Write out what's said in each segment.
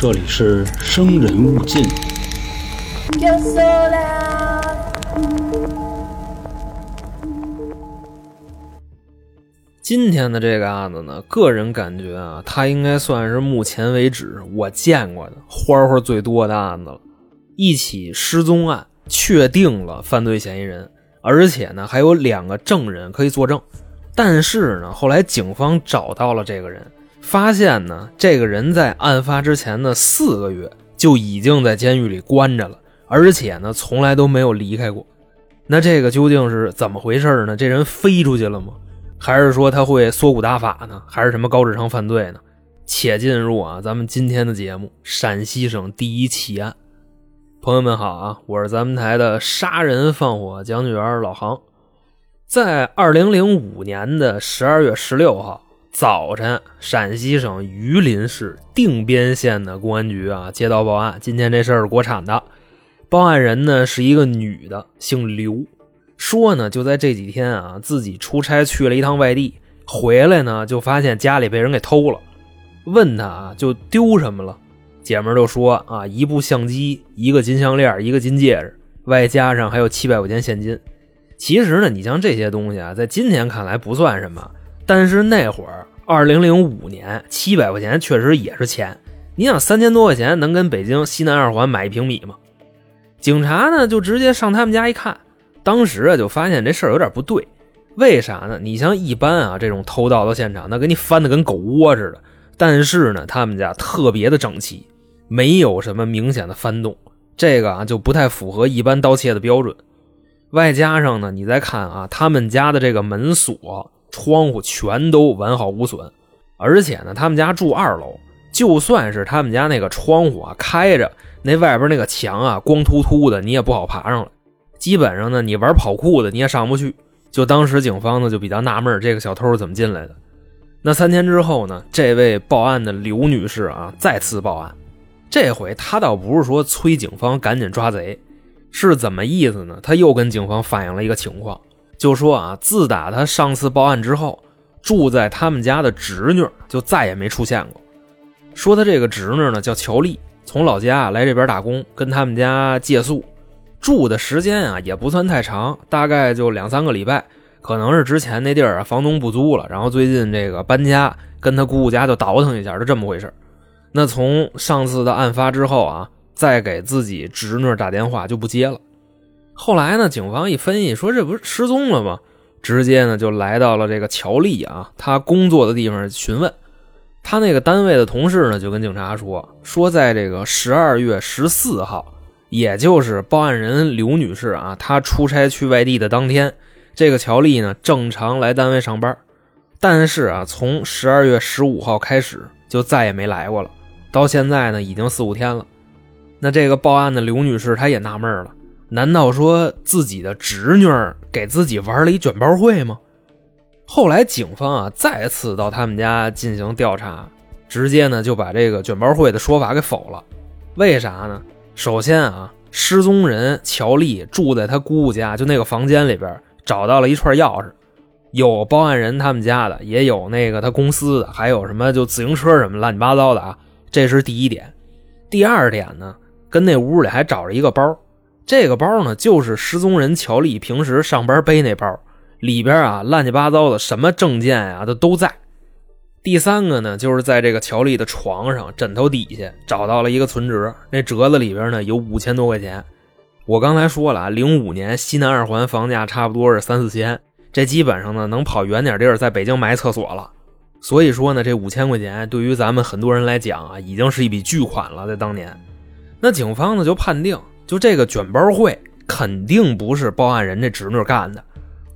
这里是生人勿近。今天的这个案子呢，个人感觉啊，它应该算是目前为止我见过的花花最多的案子了。一起失踪案确定了犯罪嫌疑人，而且呢还有两个证人可以作证。但是呢，后来警方找到了这个人，发现呢这个人在案发之前的四个月就已经在监狱里关着了，而且呢从来都没有离开过。那这个究竟是怎么回事呢？这人飞出去了吗？还是说他会缩骨大法呢？还是什么高智商犯罪呢？且进入啊，咱们今天的节目——陕西省第一奇案。朋友们好啊，我是咱们台的杀人放火讲解员老杭。在二零零五年的十二月十六号早晨，陕西省榆林市定边县的公安局啊接到报案，今天这事儿是国产的。报案人呢是一个女的，姓刘。说呢，就在这几天啊，自己出差去了一趟外地，回来呢就发现家里被人给偷了。问他啊，就丢什么了？姐们儿就说啊，一部相机，一个金项链，一个金戒指，外加上还有七百块钱现金。其实呢，你像这些东西啊，在今天看来不算什么，但是那会儿，二零零五年，七百块钱确实也是钱。你想三千多块钱能跟北京西南二环买一平米吗？警察呢就直接上他们家一看。当时啊，就发现这事儿有点不对，为啥呢？你像一般啊，这种偷盗的现场，那给你翻的跟狗窝似的。但是呢，他们家特别的整齐，没有什么明显的翻动，这个啊就不太符合一般盗窃的标准。外加上呢，你再看啊，他们家的这个门锁、窗户全都完好无损，而且呢，他们家住二楼，就算是他们家那个窗户啊开着，那外边那个墙啊光秃秃的，你也不好爬上来。基本上呢，你玩跑酷的你也上不去。就当时警方呢就比较纳闷，这个小偷是怎么进来的。那三天之后呢，这位报案的刘女士啊再次报案，这回她倒不是说催警方赶紧抓贼，是怎么意思呢？她又跟警方反映了一个情况，就说啊，自打他上次报案之后，住在他们家的侄女就再也没出现过。说他这个侄女呢叫乔丽，从老家来这边打工，跟他们家借宿。住的时间啊也不算太长，大概就两三个礼拜，可能是之前那地儿啊房东不租了，然后最近这个搬家，跟他姑姑家就倒腾一下，就这么回事那从上次的案发之后啊，再给自己侄女打电话就不接了。后来呢，警方一分析说这不是失踪了吗？直接呢就来到了这个乔丽啊他工作的地方询问。他那个单位的同事呢就跟警察说，说在这个十二月十四号。也就是报案人刘女士啊，她出差去外地的当天，这个乔丽呢正常来单位上班，但是啊，从十二月十五号开始就再也没来过了，到现在呢已经四五天了。那这个报案的刘女士她也纳闷了，难道说自己的侄女给自己玩了一卷包会吗？后来警方啊再次到他们家进行调查，直接呢就把这个卷包会的说法给否了。为啥呢？首先啊，失踪人乔丽住在他姑姑家，就那个房间里边找到了一串钥匙，有报案人他们家的，也有那个他公司的，还有什么就自行车什么乱七八糟的啊。这是第一点。第二点呢，跟那屋里还找着一个包，这个包呢就是失踪人乔丽平时上班背那包，里边啊乱七八糟的什么证件啊的都在。第三个呢，就是在这个乔丽的床上、枕头底下找到了一个存折，那折子里边呢有五千多块钱。我刚才说了啊，零五年西南二环房价差不多是三四千，这基本上呢能跑远点地儿，在北京买厕所了。所以说呢，这五千块钱对于咱们很多人来讲啊，已经是一笔巨款了，在当年。那警方呢就判定，就这个卷包会肯定不是报案人这侄女干的，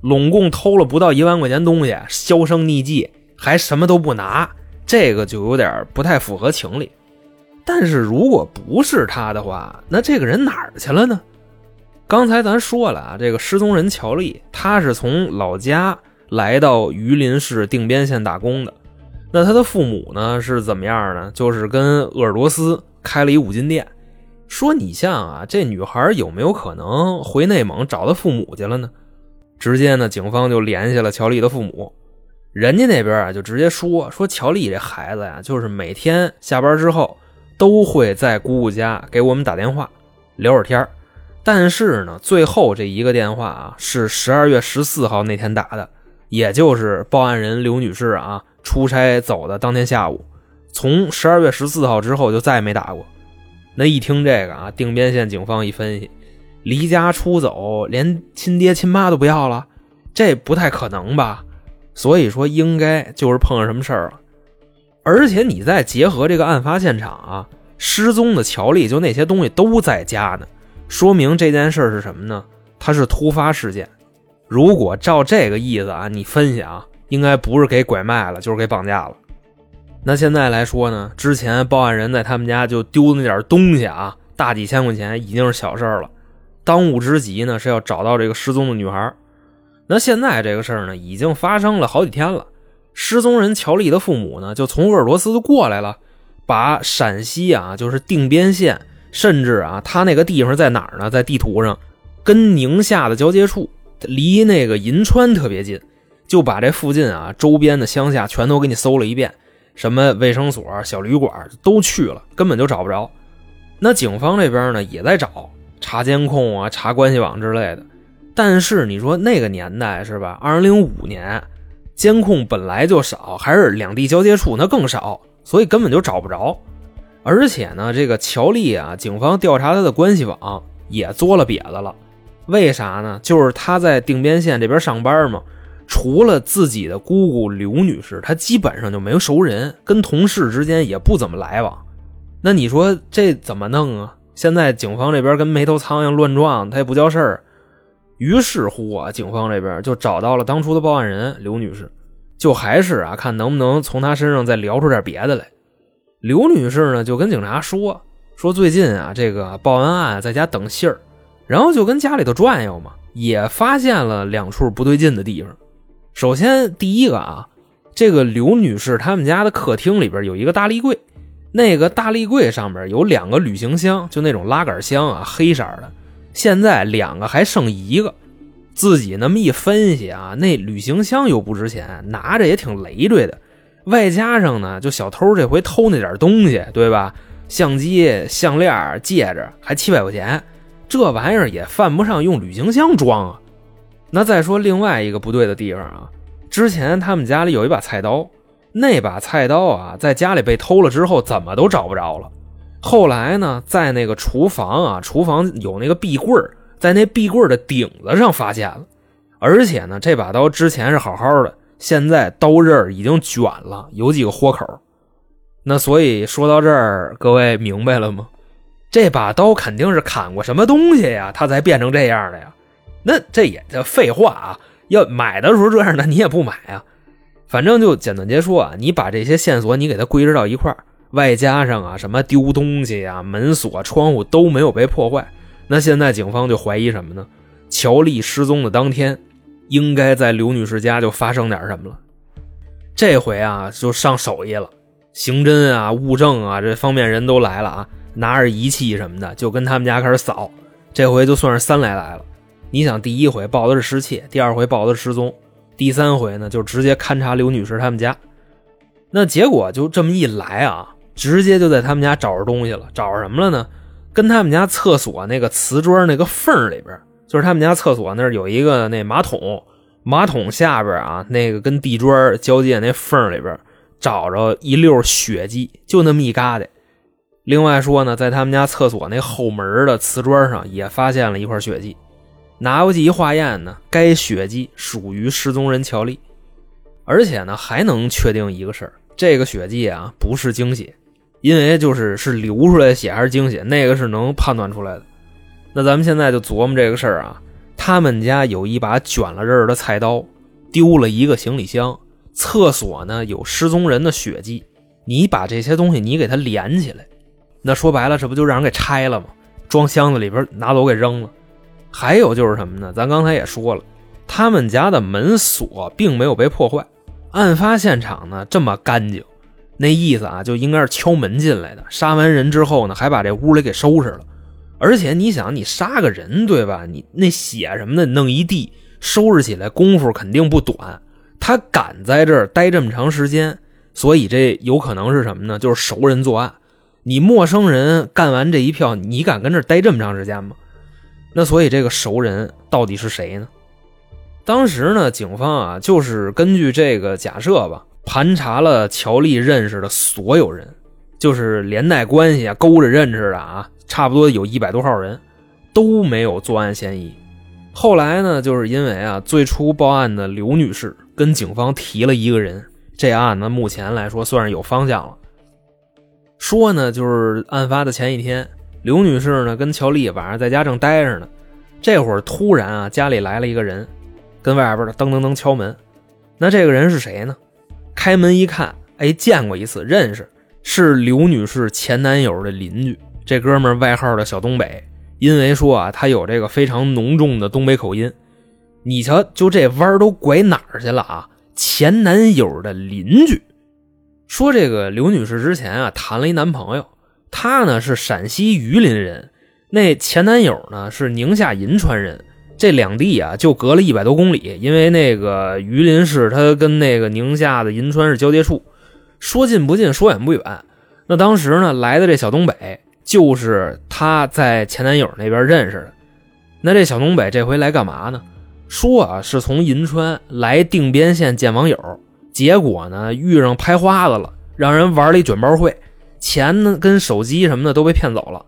拢共偷了不到一万块钱东西，销声匿迹。还什么都不拿，这个就有点不太符合情理。但是如果不是他的话，那这个人哪儿去了呢？刚才咱说了啊，这个失踪人乔丽，他是从老家来到榆林市定边县打工的。那他的父母呢是怎么样呢？就是跟鄂尔多斯开了一五金店。说你像啊，这女孩有没有可能回内蒙找她父母去了呢？直接呢，警方就联系了乔丽的父母。人家那边啊，就直接说说乔丽这孩子呀，就是每天下班之后都会在姑姑家给我们打电话聊会儿天。但是呢，最后这一个电话啊，是十二月十四号那天打的，也就是报案人刘女士啊出差走的当天下午。从十二月十四号之后就再也没打过。那一听这个啊，定边县警方一分析，离家出走，连亲爹亲妈都不要了，这不太可能吧？所以说，应该就是碰上什么事儿了。而且你再结合这个案发现场啊，失踪的乔丽就那些东西都在家呢。说明这件事是什么呢？它是突发事件。如果照这个意思啊，你分析啊，应该不是给拐卖了，就是给绑架了。那现在来说呢，之前报案人在他们家就丢那点东西啊，大几千块钱已经是小事了。当务之急呢是要找到这个失踪的女孩。那现在这个事儿呢，已经发生了好几天了。失踪人乔丽的父母呢，就从鄂尔多斯过来了，把陕西啊，就是定边县。甚至啊，他那个地方在哪儿呢？在地图上，跟宁夏的交界处，离那个银川特别近，就把这附近啊周边的乡下全都给你搜了一遍，什么卫生所、小旅馆都去了，根本就找不着。那警方这边呢也在找，查监控啊，查关系网之类的。但是你说那个年代是吧？二零零五年，监控本来就少，还是两地交界处那更少，所以根本就找不着。而且呢，这个乔丽啊，警方调查他的关系网也作了瘪子了。为啥呢？就是他在定边县这边上班嘛，除了自己的姑姑刘女士，她基本上就没有熟人，跟同事之间也不怎么来往。那你说这怎么弄啊？现在警方这边跟没头苍蝇乱撞，他也不叫事儿。于是乎啊，警方这边就找到了当初的报案人刘女士，就还是啊，看能不能从她身上再聊出点别的来。刘女士呢，就跟警察说说最近啊，这个报完案在家等信儿，然后就跟家里头转悠嘛，也发现了两处不对劲的地方。首先第一个啊，这个刘女士他们家的客厅里边有一个大立柜，那个大立柜上面有两个旅行箱，就那种拉杆箱啊，黑色的。现在两个还剩一个，自己那么一分析啊，那旅行箱又不值钱，拿着也挺累赘的。外加上呢，就小偷这回偷那点东西，对吧？相机、项链、戒指，还七百块钱，这玩意儿也犯不上用旅行箱装啊。那再说另外一个不对的地方啊，之前他们家里有一把菜刀，那把菜刀啊，在家里被偷了之后，怎么都找不着了。后来呢，在那个厨房啊，厨房有那个壁柜在那壁柜的顶子上发现了，而且呢，这把刀之前是好好的。现在刀刃已经卷了，有几个豁口。那所以说到这儿，各位明白了吗？这把刀肯定是砍过什么东西呀，它才变成这样的呀。那这也叫废话啊！要买的时候这样的，你也不买啊。反正就简短结束啊，你把这些线索你给它归置到一块儿，外加上啊什么丢东西啊，门锁、窗户都没有被破坏。那现在警方就怀疑什么呢？乔丽失踪的当天。应该在刘女士家就发生点什么了，这回啊就上手艺了，刑侦啊、物证啊这方面人都来了啊，拿着仪器什么的就跟他们家开始扫。这回就算是三来来了。你想，第一回报的是失窃，第二回报的是失踪，第三回呢就直接勘察刘女士他们家。那结果就这么一来啊，直接就在他们家找着东西了。找着什么了呢？跟他们家厕所那个瓷砖那个缝里边。就是他们家厕所那儿有一个那马桶，马桶下边啊，那个跟地砖交界那缝里边，找着一溜血迹，就那么一疙瘩。另外说呢，在他们家厕所那后门的瓷砖上也发现了一块血迹，拿过去一化验呢，该血迹属于失踪人乔丽，而且呢还能确定一个事儿，这个血迹啊不是精血，因为就是是流出来的血还是精血，那个是能判断出来的。那咱们现在就琢磨这个事儿啊，他们家有一把卷了刃的菜刀，丢了一个行李箱，厕所呢有失踪人的血迹，你把这些东西你给它连起来，那说白了这不就让人给拆了吗？装箱子里边拿走给扔了。还有就是什么呢？咱刚才也说了，他们家的门锁并没有被破坏，案发现场呢这么干净，那意思啊就应该是敲门进来的，杀完人之后呢还把这屋里给收拾了。而且你想，你杀个人对吧？你那血什么的弄一地，收拾起来功夫肯定不短。他敢在这儿待这么长时间，所以这有可能是什么呢？就是熟人作案。你陌生人干完这一票，你敢跟这儿待这么长时间吗？那所以这个熟人到底是谁呢？当时呢，警方啊就是根据这个假设吧，盘查了乔丽认识的所有人，就是连带关系啊勾着认识的啊，差不多有一百多号人，都没有作案嫌疑。后来呢，就是因为啊，最初报案的刘女士跟警方提了一个人，这案呢目前来说算是有方向了。说呢，就是案发的前一天，刘女士呢跟乔丽晚上在家正待着呢，这会儿突然啊家里来了一个人，跟外边的噔噔噔敲门。那这个人是谁呢？开门一看，哎，见过一次，认识，是刘女士前男友的邻居。这哥们儿外号的小东北，因为说啊他有这个非常浓重的东北口音。你瞧，就这弯都拐哪儿去了啊？前男友的邻居。说这个刘女士之前啊谈了一男朋友，他呢是陕西榆林人，那前男友呢是宁夏银川人，这两地啊就隔了一百多公里，因为那个榆林市它跟那个宁夏的银川是交界处，说近不近，说远不远。那当时呢来的这小东北就是他在前男友那边认识的，那这小东北这回来干嘛呢？说啊是从银川来定边县见网友。结果呢，遇上拍花子了，让人玩了一卷包会，钱呢跟手机什么的都被骗走了。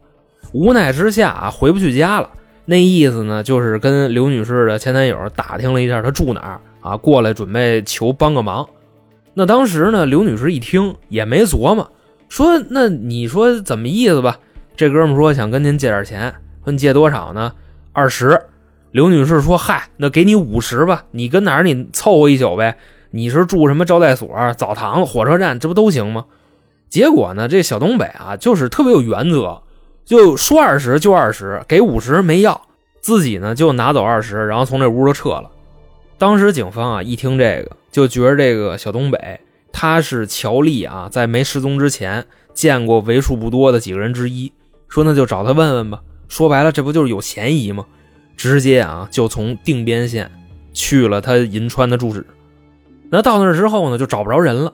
无奈之下啊，回不去家了。那意思呢，就是跟刘女士的前男友打听了一下她住哪儿啊，过来准备求帮个忙。那当时呢，刘女士一听也没琢磨，说：“那你说怎么意思吧？”这哥们说想跟您借点钱，说你借多少呢？二十。刘女士说：“嗨，那给你五十吧，你跟哪儿你凑合一宿呗。”你是住什么招待所、澡堂、火车站，这不都行吗？结果呢，这小东北啊，就是特别有原则，就说二十就二十，给五十没要，自己呢就拿走二十，然后从这屋就撤了。当时警方啊一听这个，就觉得这个小东北他是乔丽啊在没失踪之前见过为数不多的几个人之一，说那就找他问问吧。说白了，这不就是有嫌疑吗？直接啊就从定边县去了他银川的住址。那到那之后呢，就找不着人了。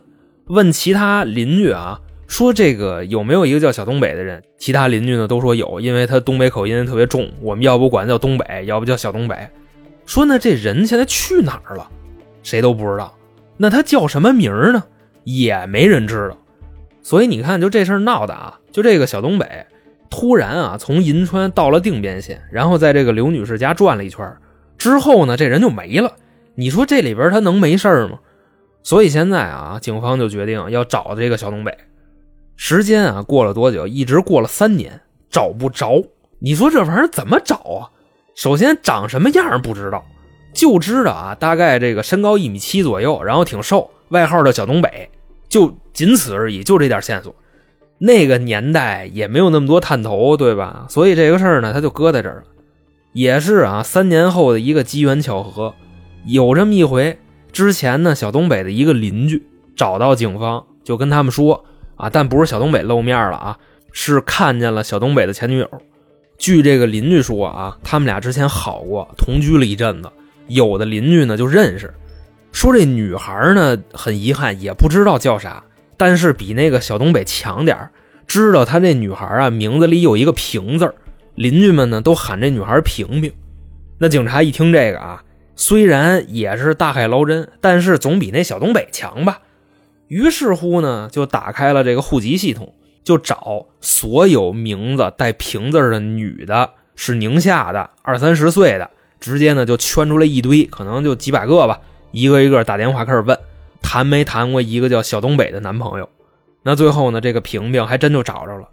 问其他邻居啊，说这个有没有一个叫小东北的人？其他邻居呢都说有，因为他东北口音特别重。我们要不管叫东北，要不叫小东北。说那这人现在去哪儿了？谁都不知道。那他叫什么名呢？也没人知道。所以你看，就这事儿闹的啊，就这个小东北突然啊从银川到了定边县，然后在这个刘女士家转了一圈之后呢，这人就没了。你说这里边他能没事吗？所以现在啊，警方就决定要找这个小东北。时间啊过了多久？一直过了三年，找不着。你说这玩意儿怎么找啊？首先长什么样不知道，就知道啊，大概这个身高一米七左右，然后挺瘦，外号叫小东北，就仅此而已，就这点线索。那个年代也没有那么多探头，对吧？所以这个事儿呢，他就搁在这儿了。也是啊，三年后的一个机缘巧合。有这么一回，之前呢，小东北的一个邻居找到警方，就跟他们说啊，但不是小东北露面了啊，是看见了小东北的前女友。据这个邻居说啊，他们俩之前好过，同居了一阵子。有的邻居呢就认识，说这女孩呢很遗憾，也不知道叫啥，但是比那个小东北强点知道他这女孩啊名字里有一个平字邻居们呢都喊这女孩平平。那警察一听这个啊。虽然也是大海捞针，但是总比那小东北强吧。于是乎呢，就打开了这个户籍系统，就找所有名字带平字的女的，是宁夏的，二三十岁的，直接呢就圈出来一堆，可能就几百个吧。一个一个打电话开始问，谈没谈过一个叫小东北的男朋友？那最后呢，这个平平还真就找着了。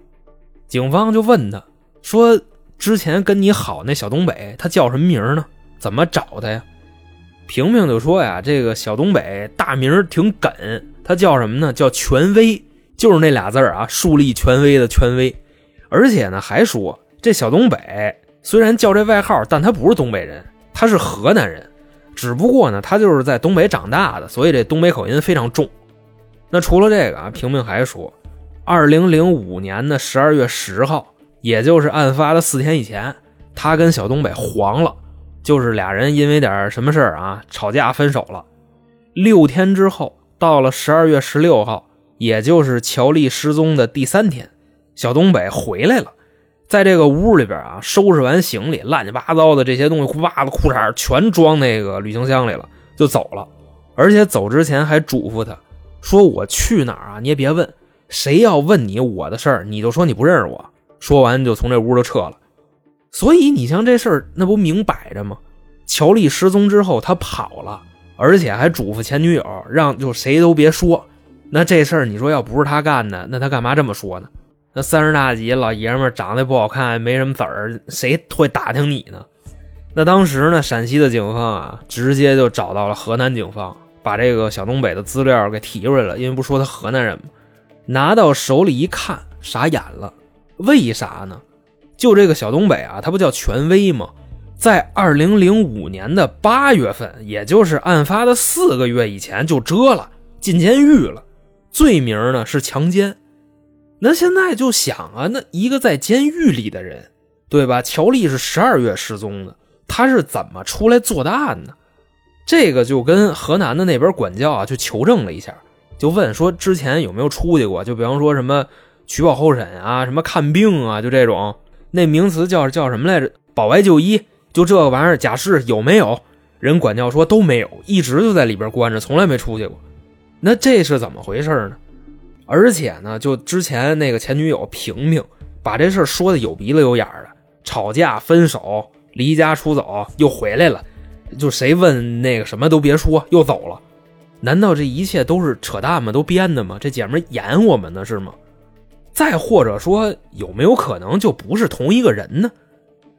警方就问他说：“之前跟你好那小东北，他叫什么名呢？怎么找他呀？”平平就说呀：“这个小东北大名挺梗，他叫什么呢？叫权威，就是那俩字啊，树立权威的权威。而且呢，还说这小东北虽然叫这外号，但他不是东北人，他是河南人。只不过呢，他就是在东北长大的，所以这东北口音非常重。那除了这个啊，平平还说，二零零五年的十二月十号，也就是案发的四天以前，他跟小东北黄了。”就是俩人因为点什么事儿啊吵架分手了。六天之后，到了十二月十六号，也就是乔丽失踪的第三天，小东北回来了，在这个屋里边啊，收拾完行李，乱七八糟的这些东西，袜子、裤衩全装那个旅行箱里了，就走了。而且走之前还嘱咐他说：“我去哪儿啊？你也别问，谁要问你我的事儿，你就说你不认识我。”说完就从这屋就撤了。所以你像这事儿，那不明摆着吗？乔丽失踪之后，他跑了，而且还嘱咐前女友让就谁都别说。那这事儿你说要不是他干的，那他干嘛这么说呢？那三十大几老爷们儿长得不好看，没什么子儿，谁会打听你呢？那当时呢，陕西的警方啊，直接就找到了河南警方，把这个小东北的资料给提出来了。因为不说他河南人吗？拿到手里一看，傻眼了。为啥呢？就这个小东北啊，他不叫权威吗？在二零零五年的八月份，也就是案发的四个月以前就遮了，进监狱了。罪名呢是强奸。那现在就想啊，那一个在监狱里的人，对吧？乔丽是十二月失踪的，他是怎么出来做的案呢？这个就跟河南的那边管教啊，就求证了一下，就问说之前有没有出去过？就比方说什么取保候审啊，什么看病啊，就这种那名词叫叫什么来着？保外就医，就这个玩意儿，假释有没有？人管教说都没有，一直就在里边关着，从来没出去过。那这是怎么回事呢？而且呢，就之前那个前女友萍萍，把这事说的有鼻子有眼的，吵架、分手、离家出走，又回来了，就谁问那个什么都别说，又走了。难道这一切都是扯淡吗？都编的吗？这姐们演我们呢是吗？再或者说，有没有可能就不是同一个人呢？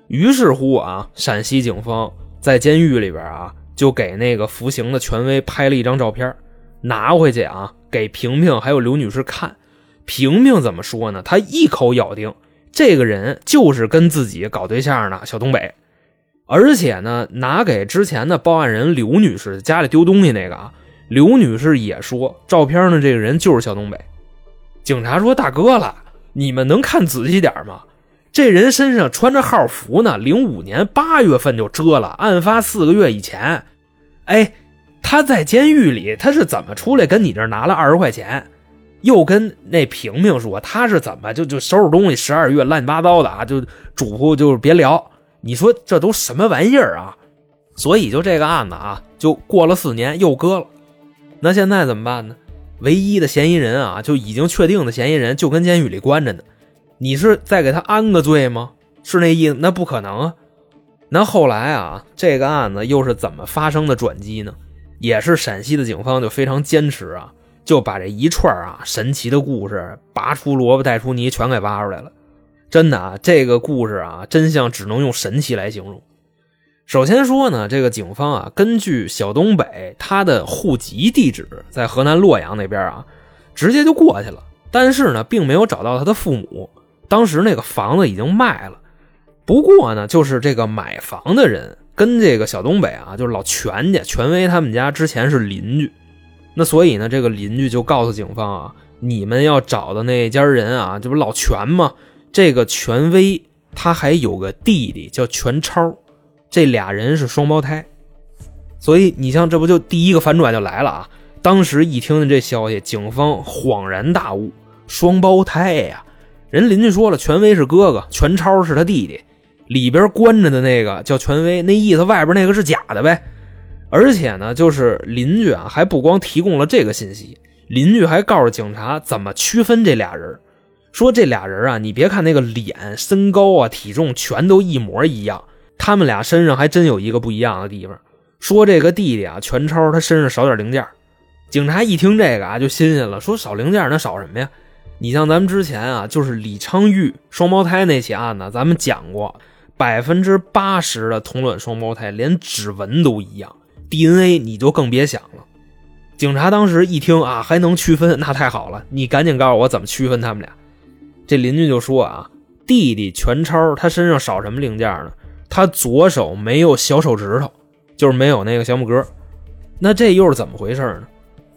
于是乎啊，陕西警方在监狱里边啊，就给那个服刑的权威拍了一张照片。拿回去啊，给萍萍还有刘女士看。萍萍怎么说呢？她一口咬定这个人就是跟自己搞对象的小东北，而且呢，拿给之前的报案人刘女士家里丢东西那个啊，刘女士也说照片上，这个人就是小东北。警察说：“大哥了，你们能看仔细点吗？这人身上穿着号服呢，零五年八月份就遮了，案发四个月以前，哎。”他在监狱里，他是怎么出来跟你这拿了二十块钱？又跟那萍萍说他是怎么就就收拾东西？十二月乱七八糟的啊，就嘱咐就是别聊。你说这都什么玩意儿啊？所以就这个案子啊，就过了四年又搁了。那现在怎么办呢？唯一的嫌疑人啊，就已经确定的嫌疑人就跟监狱里关着呢。你是再给他安个罪吗？是那意思？那不可能啊。那后来啊，这个案子又是怎么发生的转机呢？也是陕西的警方就非常坚持啊，就把这一串啊神奇的故事拔出萝卜带出泥全给挖出来了。真的啊，这个故事啊真相只能用神奇来形容。首先说呢，这个警方啊根据小东北他的户籍地址在河南洛阳那边啊，直接就过去了。但是呢，并没有找到他的父母，当时那个房子已经卖了。不过呢，就是这个买房的人。跟这个小东北啊，就是老全家权威他们家之前是邻居，那所以呢，这个邻居就告诉警方啊，你们要找的那家人啊，这不老全吗？这个权威他还有个弟弟叫权超，这俩人是双胞胎，所以你像这不就第一个反转就来了啊！当时一听见这消息，警方恍然大悟，双胞胎呀！人邻居说了，权威是哥哥，全超是他弟弟。里边关着的那个叫权威，那意思外边那个是假的呗。而且呢，就是邻居啊，还不光提供了这个信息，邻居还告诉警察怎么区分这俩人。说这俩人啊，你别看那个脸、身高啊、体重全都一模一样，他们俩身上还真有一个不一样的地方。说这个弟弟啊，全超他身上少点零件。警察一听这个啊，就新鲜了，说少零件那少什么呀？你像咱们之前啊，就是李昌钰双胞胎那起案子，咱们讲过。百分之八十的同卵双胞胎连指纹都一样，DNA 你就更别想了。警察当时一听啊，还能区分，那太好了，你赶紧告诉我怎么区分他们俩。这邻居就说啊，弟弟全超他身上少什么零件呢？他左手没有小手指头，就是没有那个小拇哥。那这又是怎么回事呢？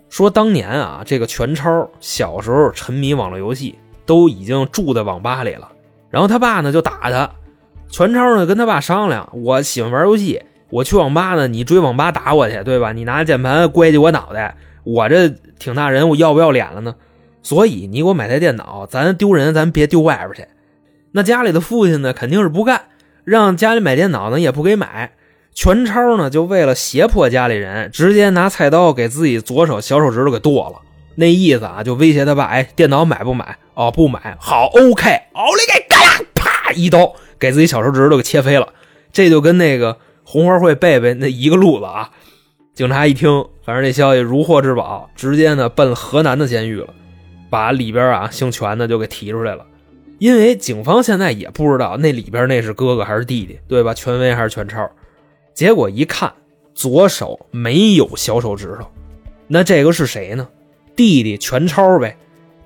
说当年啊，这个全超小时候沉迷网络游戏，都已经住在网吧里了，然后他爸呢就打他。全超呢跟他爸商量，我喜欢玩游戏，我去网吧呢，你追网吧打我去，对吧？你拿键盘乖起我脑袋，我这挺大人，我要不要脸了呢？所以你给我买台电脑，咱丢人，咱别丢外边去。那家里的父亲呢，肯定是不干，让家里买电脑呢也不给买。全超呢就为了胁迫家里人，直接拿菜刀给自己左手小手指头给剁了。那意思啊，就威胁他爸，哎，电脑买不买？哦，不买。好，OK，奥利给，嘎呀，啪，一刀给自己小手指头给切飞了。这就跟那个红花会贝贝那一个路子啊。警察一听，反正这消息如获至宝，直接呢奔河南的监狱了，把里边啊姓全的就给提出来了。因为警方现在也不知道那里边那是哥哥还是弟弟，对吧？权威还是全超？结果一看，左手没有小手指头，那这个是谁呢？弟弟全超呗。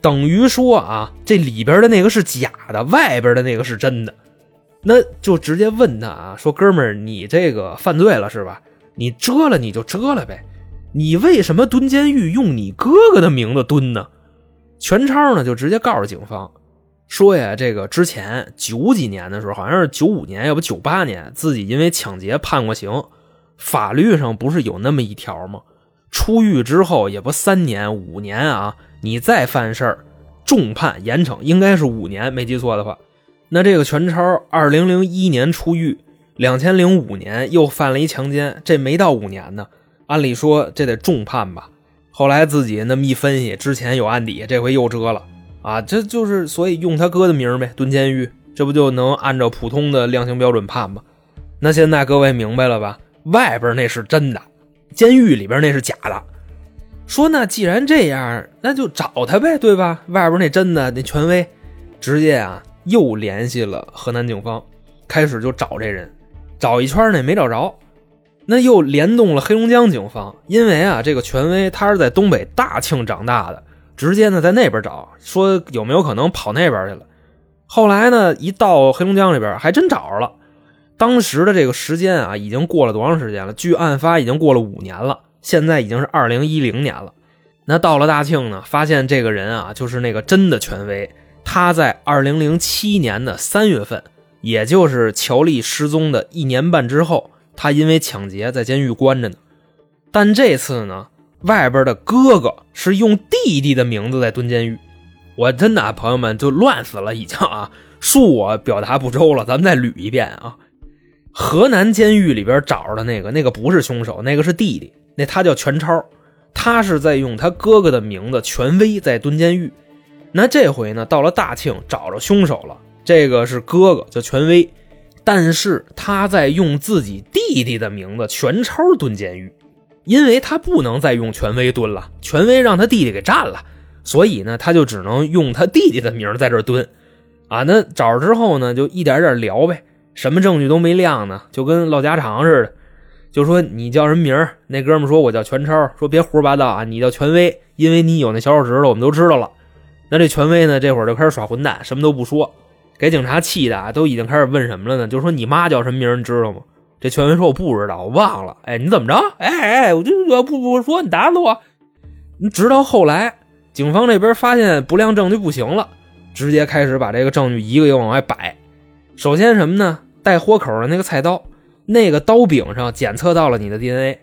等于说啊，这里边的那个是假的，外边的那个是真的。那就直接问他啊，说哥们儿，你这个犯罪了是吧？你遮了你就遮了呗，你为什么蹲监狱用你哥哥的名字蹲呢？全超呢就直接告诉警方，说呀，这个之前九几年的时候，好像是九五年，要不九八年，自己因为抢劫判过刑，法律上不是有那么一条吗？出狱之后也不三年五年啊，你再犯事儿，重判严惩，应该是五年，没记错的话。那这个全超二零零一年出狱。两千零五年又犯了一强奸，这没到五年呢。按理说这得重判吧？后来自己那么一分析，之前有案底，这回又折了啊！这就是所以用他哥的名呗，蹲监狱，这不就能按照普通的量刑标准判吗？那现在各位明白了吧？外边那是真的，监狱里边那是假的。说那既然这样，那就找他呗，对吧？外边那真的那权威，直接啊又联系了河南警方，开始就找这人。找一圈呢没找着，那又联动了黑龙江警方，因为啊这个权威他是在东北大庆长大的，直接呢在那边找，说有没有可能跑那边去了。后来呢一到黑龙江这边还真找着了，当时的这个时间啊已经过了多长时间了？距案发已经过了五年了，现在已经是二零一零年了。那到了大庆呢，发现这个人啊就是那个真的权威，他在二零零七年的三月份。也就是乔丽失踪的一年半之后，他因为抢劫在监狱关着呢。但这次呢，外边的哥哥是用弟弟的名字在蹲监狱。我真的朋友们就乱死了，已经啊，恕我表达不周了。咱们再捋一遍啊，河南监狱里边找着的那个，那个不是凶手，那个是弟弟，那他叫全超，他是在用他哥哥的名字权威在蹲监狱。那这回呢，到了大庆找着凶手了。这个是哥哥叫权威，但是他在用自己弟弟的名字全超蹲监狱，因为他不能再用权威蹲了，权威让他弟弟给占了，所以呢，他就只能用他弟弟的名在这蹲。啊，那找着之后呢，就一点点聊呗，什么证据都没亮呢，就跟唠家常似的，就说你叫什么名那哥们说我叫全超，说别胡说八道啊，你叫权威，因为你有那小手指头，我们都知道了。那这权威呢，这会儿就开始耍混蛋，什么都不说。给警察气的啊，都已经开始问什么了呢？就说你妈叫什么名，你知道吗？这全威说我不知道，我忘了。哎，你怎么着？哎哎，我就我不不说，你打死我！直到后来，警方这边发现不亮证据不行了，直接开始把这个证据一个一个往外摆。首先什么呢？带豁口的那个菜刀，那个刀柄上检测到了你的 DNA。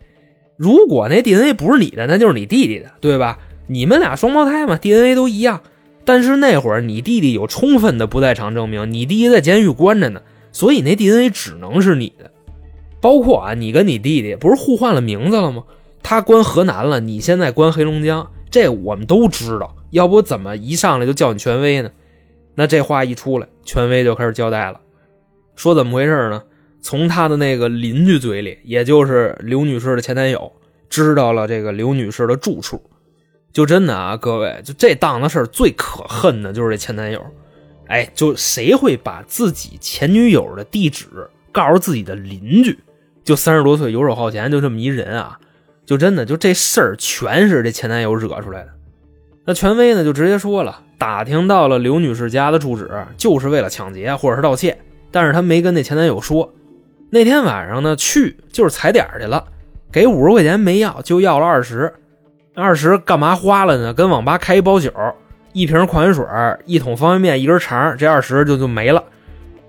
如果那 DNA 不是你的，那就是你弟弟的，对吧？你们俩双胞胎嘛，DNA 都一样。但是那会儿你弟弟有充分的不在场证明，你弟弟在监狱关着呢，所以那 DNA 只能是你的。包括啊，你跟你弟弟不是互换了名字了吗？他关河南了，你现在关黑龙江，这我们都知道。要不怎么一上来就叫你权威呢？那这话一出来，权威就开始交代了，说怎么回事呢？从他的那个邻居嘴里，也就是刘女士的前男友，知道了这个刘女士的住处。就真的啊，各位，就这档子事儿最可恨的就是这前男友，哎，就谁会把自己前女友的地址告诉自己的邻居？就三十多岁游手好闲，就这么一人啊，就真的就这事儿全是这前男友惹出来的。那权威呢就直接说了，打听到了刘女士家的住址，就是为了抢劫或者是盗窃，但是他没跟那前男友说。那天晚上呢去就是踩点去了，给五十块钱没要，就要了二十。二十干嘛花了呢？跟网吧开一包酒，一瓶矿泉水，一桶方便面，一根肠，这二十就就没了。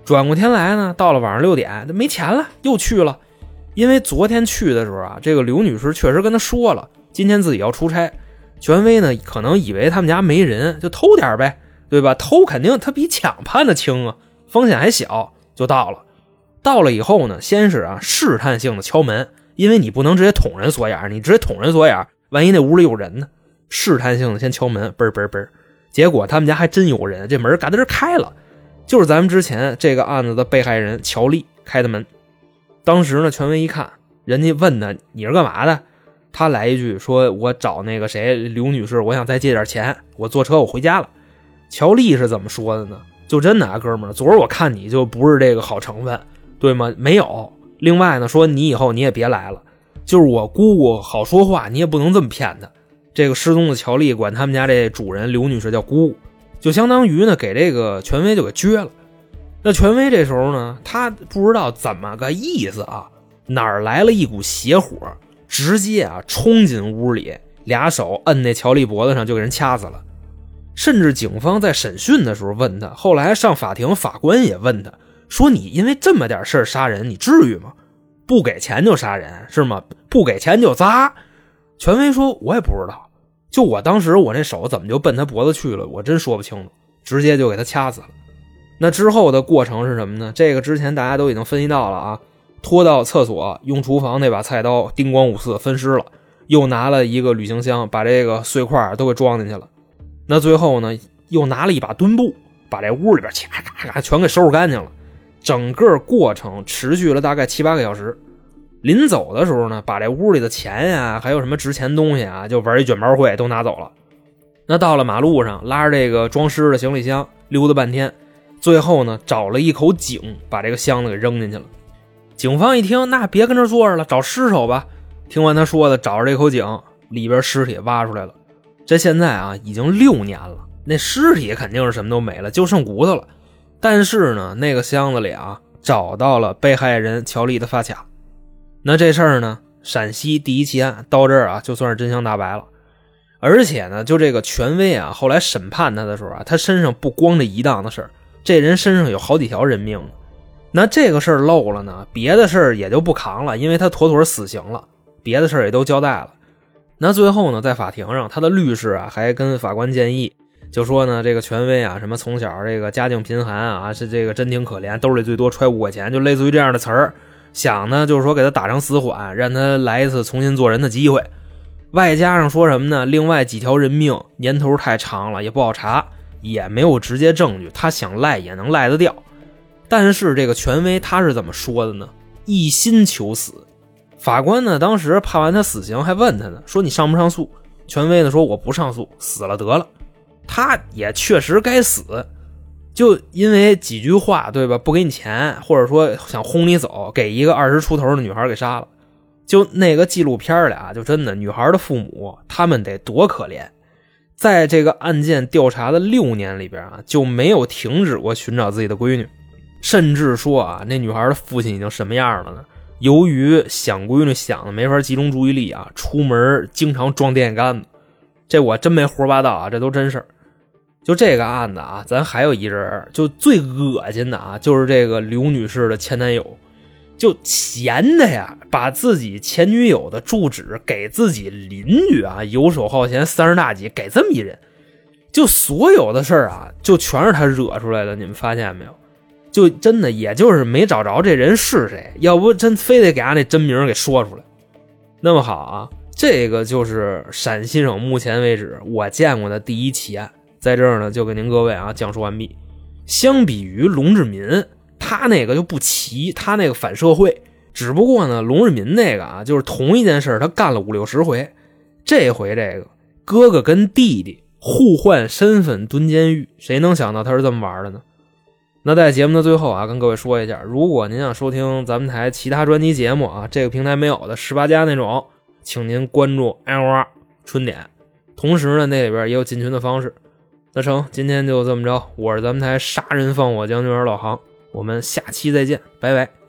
转过天来呢，到了晚上六点，没钱了，又去了。因为昨天去的时候啊，这个刘女士确实跟他说了，今天自己要出差，权威呢，可能以为他们家没人，就偷点呗，对吧？偷肯定他比抢判的轻啊，风险还小，就到了。到了以后呢，先是啊试探性的敲门，因为你不能直接捅人锁眼，你直接捅人锁眼，万一那屋里有人呢？试探性的先敲门，嘣嘣嘣，结果他们家还真有人，这门嘎噔开了，就是咱们之前这个案子的被害人乔丽开的门。当时呢，权威一看，人家问他你是干嘛的，他来一句说：“我找那个谁刘女士，我想再借点钱，我坐车我回家了。”乔丽是怎么说的呢？就真的啊，哥们儿，昨儿我看你就不是这个好成分。对吗？没有。另外呢，说你以后你也别来了。就是我姑姑好说话，你也不能这么骗她。这个失踪的乔丽管他们家这主人刘女士叫姑姑，就相当于呢给这个权威就给撅了。那权威这时候呢，他不知道怎么个意思啊，哪儿来了一股邪火，直接啊冲进屋里，俩手摁那乔丽脖子上就给人掐死了。甚至警方在审讯的时候问他，后来上法庭，法官也问他。说你因为这么点事儿杀人，你至于吗？不给钱就杀人是吗？不给钱就砸。权威说：“我也不知道，就我当时我那手怎么就奔他脖子去了，我真说不清楚。直接就给他掐死了。那之后的过程是什么呢？这个之前大家都已经分析到了啊。拖到厕所，用厨房那把菜刀叮咣五四分尸了，又拿了一个旅行箱，把这个碎块都给装进去了。那最后呢，又拿了一把墩布，把这屋里边咔咔咔全给收拾干净了。”整个过程持续了大概七八个小时，临走的时候呢，把这屋里的钱呀，还有什么值钱东西啊，就玩一卷包会都拿走了。那到了马路上，拉着这个装尸的行李箱溜达半天，最后呢，找了一口井，把这个箱子给扔进去了。警方一听，那别跟这坐着了，找尸首吧。听完他说的，找着这口井，里边尸体挖出来了。这现在啊，已经六年了，那尸体肯定是什么都没了，就剩骨头了。但是呢，那个箱子里啊，找到了被害人乔丽的发卡。那这事儿呢，陕西第一奇案到这儿啊，就算是真相大白了。而且呢，就这个权威啊，后来审判他的时候啊，他身上不光这一档子事儿，这人身上有好几条人命。那这个事儿漏了呢，别的事儿也就不扛了，因为他妥妥死刑了，别的事儿也都交代了。那最后呢，在法庭上，他的律师啊，还跟法官建议。就说呢，这个权威啊，什么从小这个家境贫寒啊，是这个真挺可怜，兜里最多揣五块钱，就类似于这样的词儿。想呢，就是说给他打成死缓，让他来一次重新做人的机会。外加上说什么呢？另外几条人命年头太长了，也不好查，也没有直接证据，他想赖也能赖得掉。但是这个权威他是怎么说的呢？一心求死。法官呢，当时判完他死刑，还问他呢，说你上不上诉？权威呢说我不上诉，死了得了。他也确实该死，就因为几句话，对吧？不给你钱，或者说想轰你走，给一个二十出头的女孩给杀了。就那个纪录片里啊，就真的女孩的父母，他们得多可怜。在这个案件调查的六年里边啊，就没有停止过寻找自己的闺女，甚至说啊，那女孩的父亲已经什么样了呢？由于想闺女想的没法集中注意力啊，出门经常撞电线杆子。这我真没胡说八道啊，这都真事。就这个案子啊，咱还有一人，就最恶心的啊，就是这个刘女士的前男友，就闲的呀，把自己前女友的住址给自己邻居啊，游手好闲，三十大几，给这么一人，就所有的事儿啊，就全是他惹出来的，你们发现没有？就真的也就是没找着这人是谁，要不真非得给俺那真名给说出来。那么好啊，这个就是陕西省目前为止我见过的第一起案。在这儿呢，就给您各位啊讲述完毕。相比于龙志民，他那个就不齐，他那个反社会。只不过呢，龙日民那个啊，就是同一件事他干了五六十回。这回这个哥哥跟弟弟互换身份蹲监狱，谁能想到他是这么玩的呢？那在节目的最后啊，跟各位说一下，如果您想收听咱们台其他专辑节目啊，这个平台没有的十八加那种，请您关注 L R 春点。同时呢，那里边也有进群的方式。那成，今天就这么着。我是咱们台杀人放火将军老航，我们下期再见，拜拜。